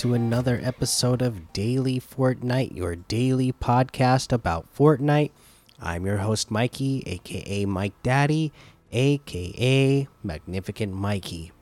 to another episode of Daily Fortnite, your daily podcast about Fortnite. I'm your host, Mikey, aka Mike Daddy, aka Magnificent Mikey.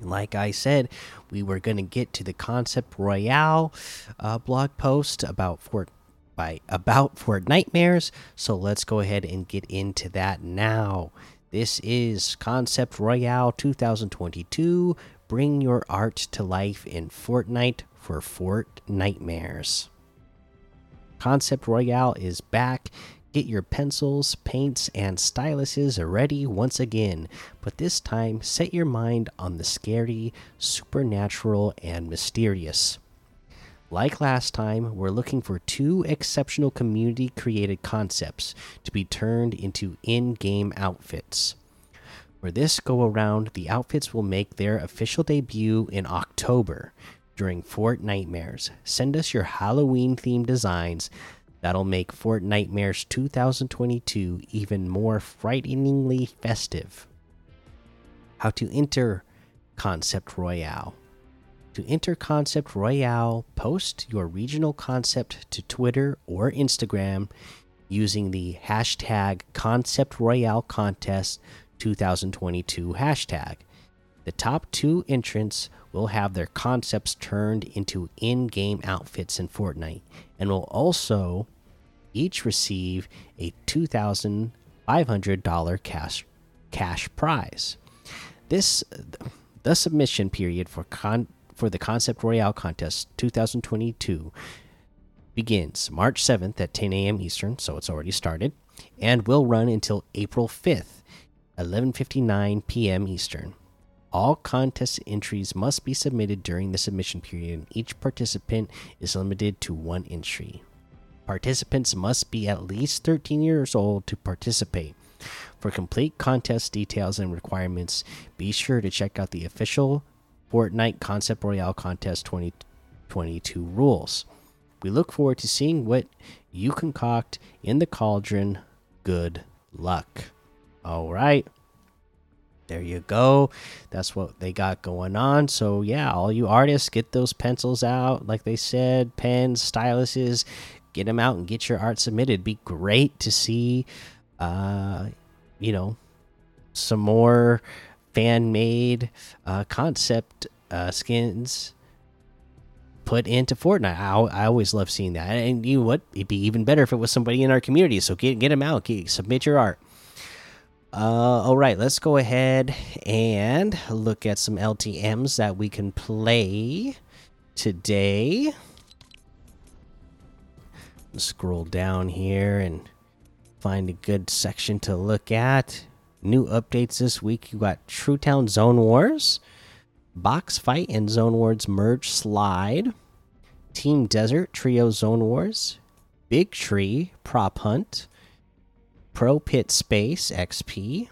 Like I said, we were going to get to the Concept Royale uh, blog post about Fort by about Fortnitemares, so let's go ahead and get into that now. This is Concept Royale 2022. Bring your art to life in Fortnite for Fortnitemares. Concept Royale is back. Get your pencils, paints, and styluses ready once again, but this time set your mind on the scary, supernatural, and mysterious. Like last time, we're looking for two exceptional community created concepts to be turned into in game outfits. For this go around, the outfits will make their official debut in October during Fortnitemares. Send us your Halloween themed designs that'll make Fortnitemares 2022 even more frighteningly festive. How to enter Concept Royale. To enter Concept Royale, post your regional concept to Twitter or Instagram using the hashtag Concept Royale Contest 2022 hashtag. The top two entrants will have their concepts turned into in game outfits in Fortnite and will also each receive a $2,500 cash, cash prize. This the submission period for con for the Concept Royale contest 2022 begins March 7th at 10 a.m. Eastern, so it's already started, and will run until April 5th 11:59 p.m. Eastern. All contest entries must be submitted during the submission period. and Each participant is limited to one entry. Participants must be at least 13 years old to participate. For complete contest details and requirements, be sure to check out the official Fortnite Concept Royale Contest 2022 rules. We look forward to seeing what you concoct in the cauldron. Good luck. All right. There you go. That's what they got going on. So, yeah, all you artists, get those pencils out. Like they said, pens, styluses, get them out and get your art submitted. Be great to see, uh, you know, some more fan made uh, concept uh, skins put into Fortnite. I, I always love seeing that. And you know what? It'd be even better if it was somebody in our community. So get get them out. Get, submit your art. Uh, all right, let's go ahead and look at some LTMs that we can play today. Scroll down here and find a good section to look at. New updates this week you got True Town Zone Wars, Box Fight and Zone Wars Merge Slide, Team Desert Trio Zone Wars, Big Tree Prop Hunt, Pro Pit Space XP,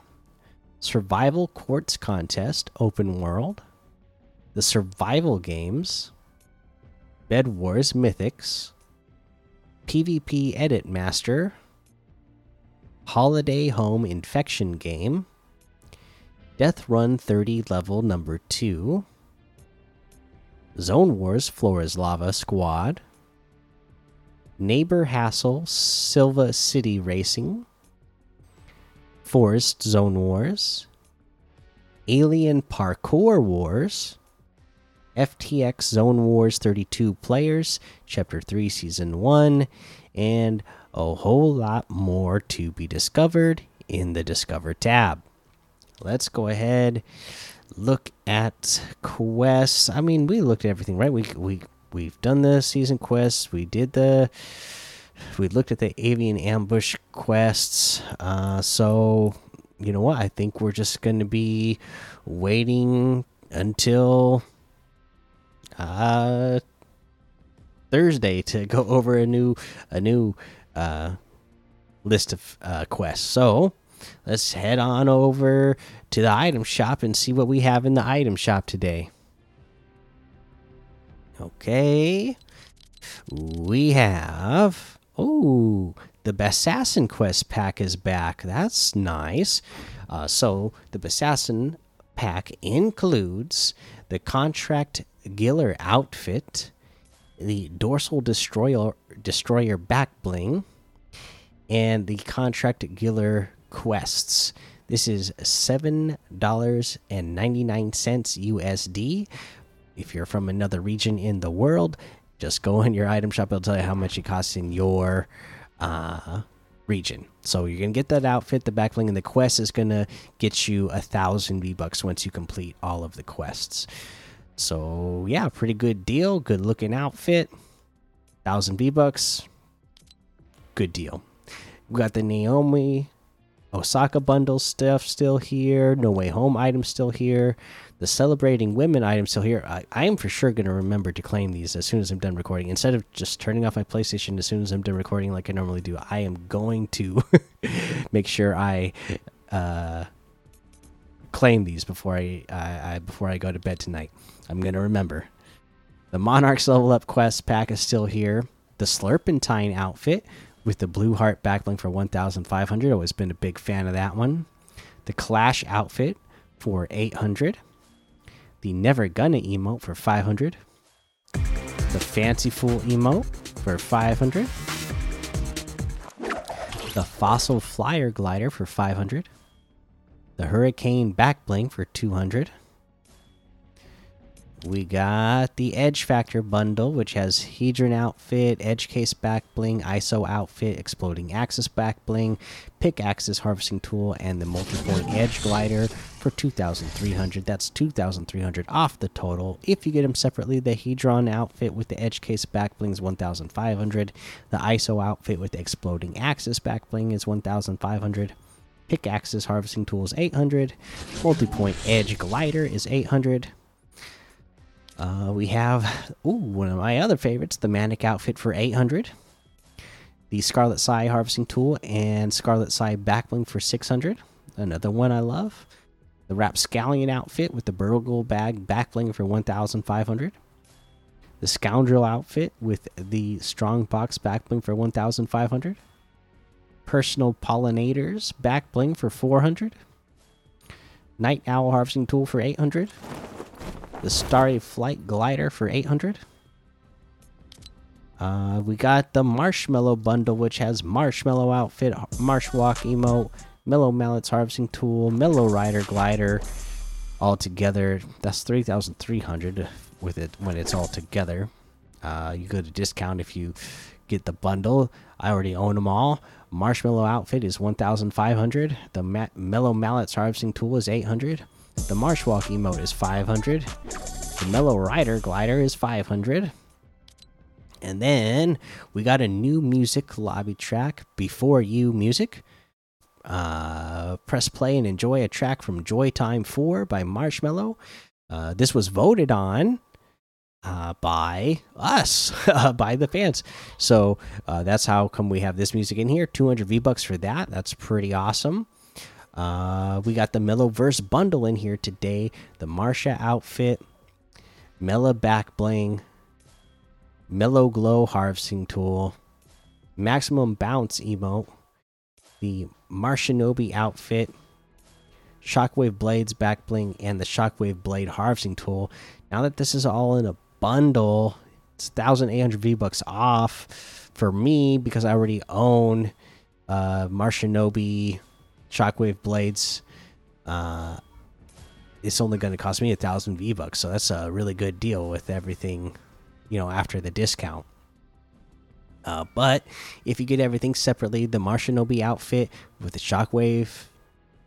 Survival Quartz Contest Open World, the Survival Games, Bed Wars Mythics, PvP Edit Master, Holiday Home Infection Game, Death Run 30 level number 2, Zone Wars Flora's Lava Squad, Neighbor Hassle Silva City Racing, Forest Zone Wars, Alien Parkour Wars, FTX Zone Wars 32 Players, Chapter 3, Season 1, and a whole lot more to be discovered in the Discover tab. Let's go ahead look at quests. I mean, we looked at everything, right? We we we've done the season quests. We did the we looked at the avian ambush quests. Uh, so you know what? I think we're just going to be waiting until uh Thursday to go over a new a new uh list of uh quests. So let's head on over to the item shop and see what we have in the item shop today. Okay. We have oh the Assassin quest pack is back. That's nice. Uh, so the Assassin pack includes the contract Giller outfit, the dorsal destroyer destroyer back bling, and the contract Giller quests. This is seven dollars and ninety nine cents USD. If you're from another region in the world, just go in your item shop. It'll tell you how much it costs in your uh, region. So you're gonna get that outfit, the backbling, and the quest is gonna get you a thousand V bucks once you complete all of the quests. So yeah, pretty good deal. Good looking outfit. Thousand V bucks. Good deal. We got the Naomi Osaka bundle stuff still here. No Way Home item still here. The Celebrating Women items still here. I, I am for sure going to remember to claim these as soon as I'm done recording. Instead of just turning off my PlayStation as soon as I'm done recording like I normally do, I am going to make sure I uh, claim these before I, I, I before I go to bed tonight. I'm going to remember. The Monarchs level up quest pack is still here. The Slurpentine outfit with the blue heart backbling for 1500 always been a big fan of that one the clash outfit for 800 the never gonna emote for 500 the fancy fool emote for 500 the fossil flyer glider for 500 the hurricane backbling for 200 we got the Edge Factor bundle, which has Hedron outfit, Edge Case back bling, ISO outfit, Exploding Axis back bling, Pick Axis harvesting tool, and the multi-point Edge glider for 2,300. That's 2,300 off the total. If you get them separately, the Hedron outfit with the Edge Case back bling is 1,500. The ISO outfit with the Exploding Axis back bling is 1,500. Pick Axis harvesting tool is 800. Multi-point Edge glider is 800. Uh, we have ooh, one of my other favorites, the Manic outfit for 800. The Scarlet Sai harvesting tool and Scarlet Sai backbling for 600. Another one I love. The Rapscallion outfit with the Burgle bag backbling for 1,500. The Scoundrel outfit with the Strong Box backbling for 1,500. Personal Pollinators backbling for 400. Night Owl harvesting tool for 800 the Starry Flight Glider for 800. Uh, we got the Marshmello Bundle, which has Marshmello Outfit, Marsh Walk Emote, Mellow Mallets Harvesting Tool, Mellow Rider Glider, all together. That's 3,300 with it when it's all together. Uh, you go to discount if you get the bundle. I already own them all. Marshmello Outfit is 1,500. The Ma Mellow Mallets Harvesting Tool is 800. The Marshwalk emote is 500. The Mellow Rider glider is 500. And then we got a new music lobby track, Before You Music. Uh, press play and enjoy a track from Joy Time 4 by Marshmello. Uh, this was voted on uh, by us, by the fans. So uh, that's how come we have this music in here. 200 V bucks for that. That's pretty awesome. Uh, we got the Mellowverse bundle in here today. The Marsha outfit, Mela back bling, Mellow Glow harvesting tool, Maximum Bounce emote, the Marshinobi outfit, Shockwave Blades back bling, and the Shockwave Blade harvesting tool. Now that this is all in a bundle, it's 1,800 V bucks off for me because I already own uh, Marshinobi shockwave blades uh it's only going to cost me a thousand v bucks so that's a really good deal with everything you know after the discount uh, but if you get everything separately the marshinobi outfit with the shockwave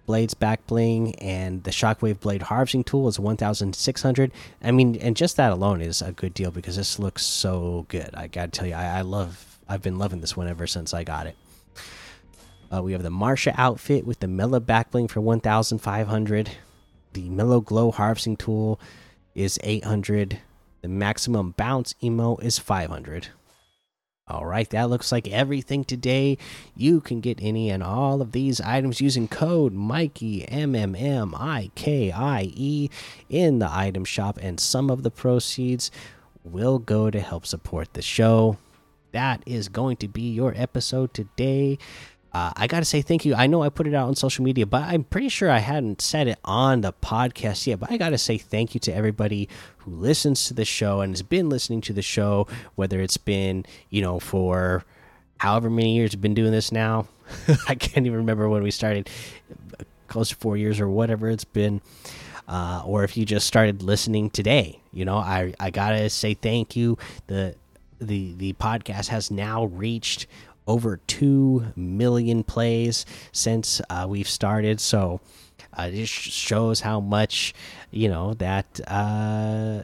blades back bling and the shockwave blade harvesting tool is 1600 i mean and just that alone is a good deal because this looks so good i gotta tell you i, I love i've been loving this one ever since i got it uh, we have the Marsha outfit with the Mellow backbling for 1,500. The Mellow Glow harvesting tool is 800. The maximum bounce emo is 500. All right, that looks like everything today. You can get any and all of these items using code Mikey M M M I K I E in the item shop, and some of the proceeds will go to help support the show. That is going to be your episode today. Uh, I got to say thank you. I know I put it out on social media, but I'm pretty sure I hadn't said it on the podcast yet. But I got to say thank you to everybody who listens to the show and has been listening to the show, whether it's been, you know, for however many years we've been doing this now. I can't even remember when we started, close to four years or whatever it's been. Uh, or if you just started listening today, you know, I, I gotta say thank you. The the the podcast has now reached over 2 million plays since uh, we've started. So uh, it shows how much, you know, that uh,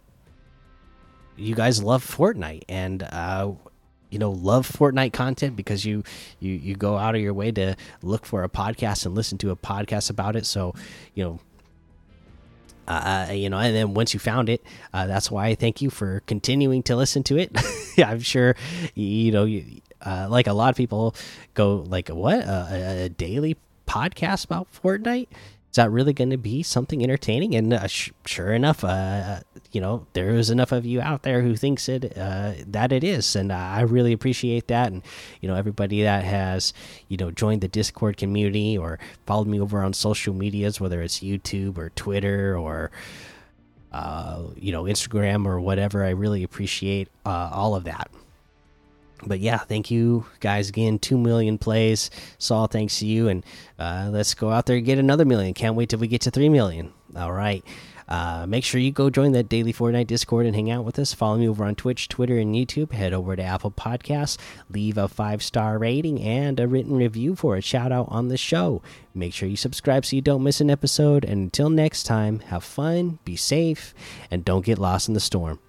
you guys love Fortnite and, uh, you know, love Fortnite content because you, you, you go out of your way to look for a podcast and listen to a podcast about it. So, you know, uh, you know, and then once you found it, uh, that's why I thank you for continuing to listen to it. I'm sure, you know, you, uh, like a lot of people go like what? A, a daily podcast about Fortnite? Is that really going to be something entertaining? And uh, sure enough uh, you know there is enough of you out there who thinks it uh, that it is. And i really appreciate that. And you know everybody that has you know joined the discord community or followed me over on social medias whether it's youtube or twitter or uh, you know instagram or whatever i really appreciate uh, all of that but yeah, thank you guys again. Two million plays. Saul, thanks to you. And uh, let's go out there and get another million. Can't wait till we get to three million. All right. Uh, make sure you go join that daily Fortnite Discord and hang out with us. Follow me over on Twitch, Twitter, and YouTube. Head over to Apple Podcasts, leave a five star rating and a written review for a shout out on the show. Make sure you subscribe so you don't miss an episode. And until next time, have fun, be safe, and don't get lost in the storm.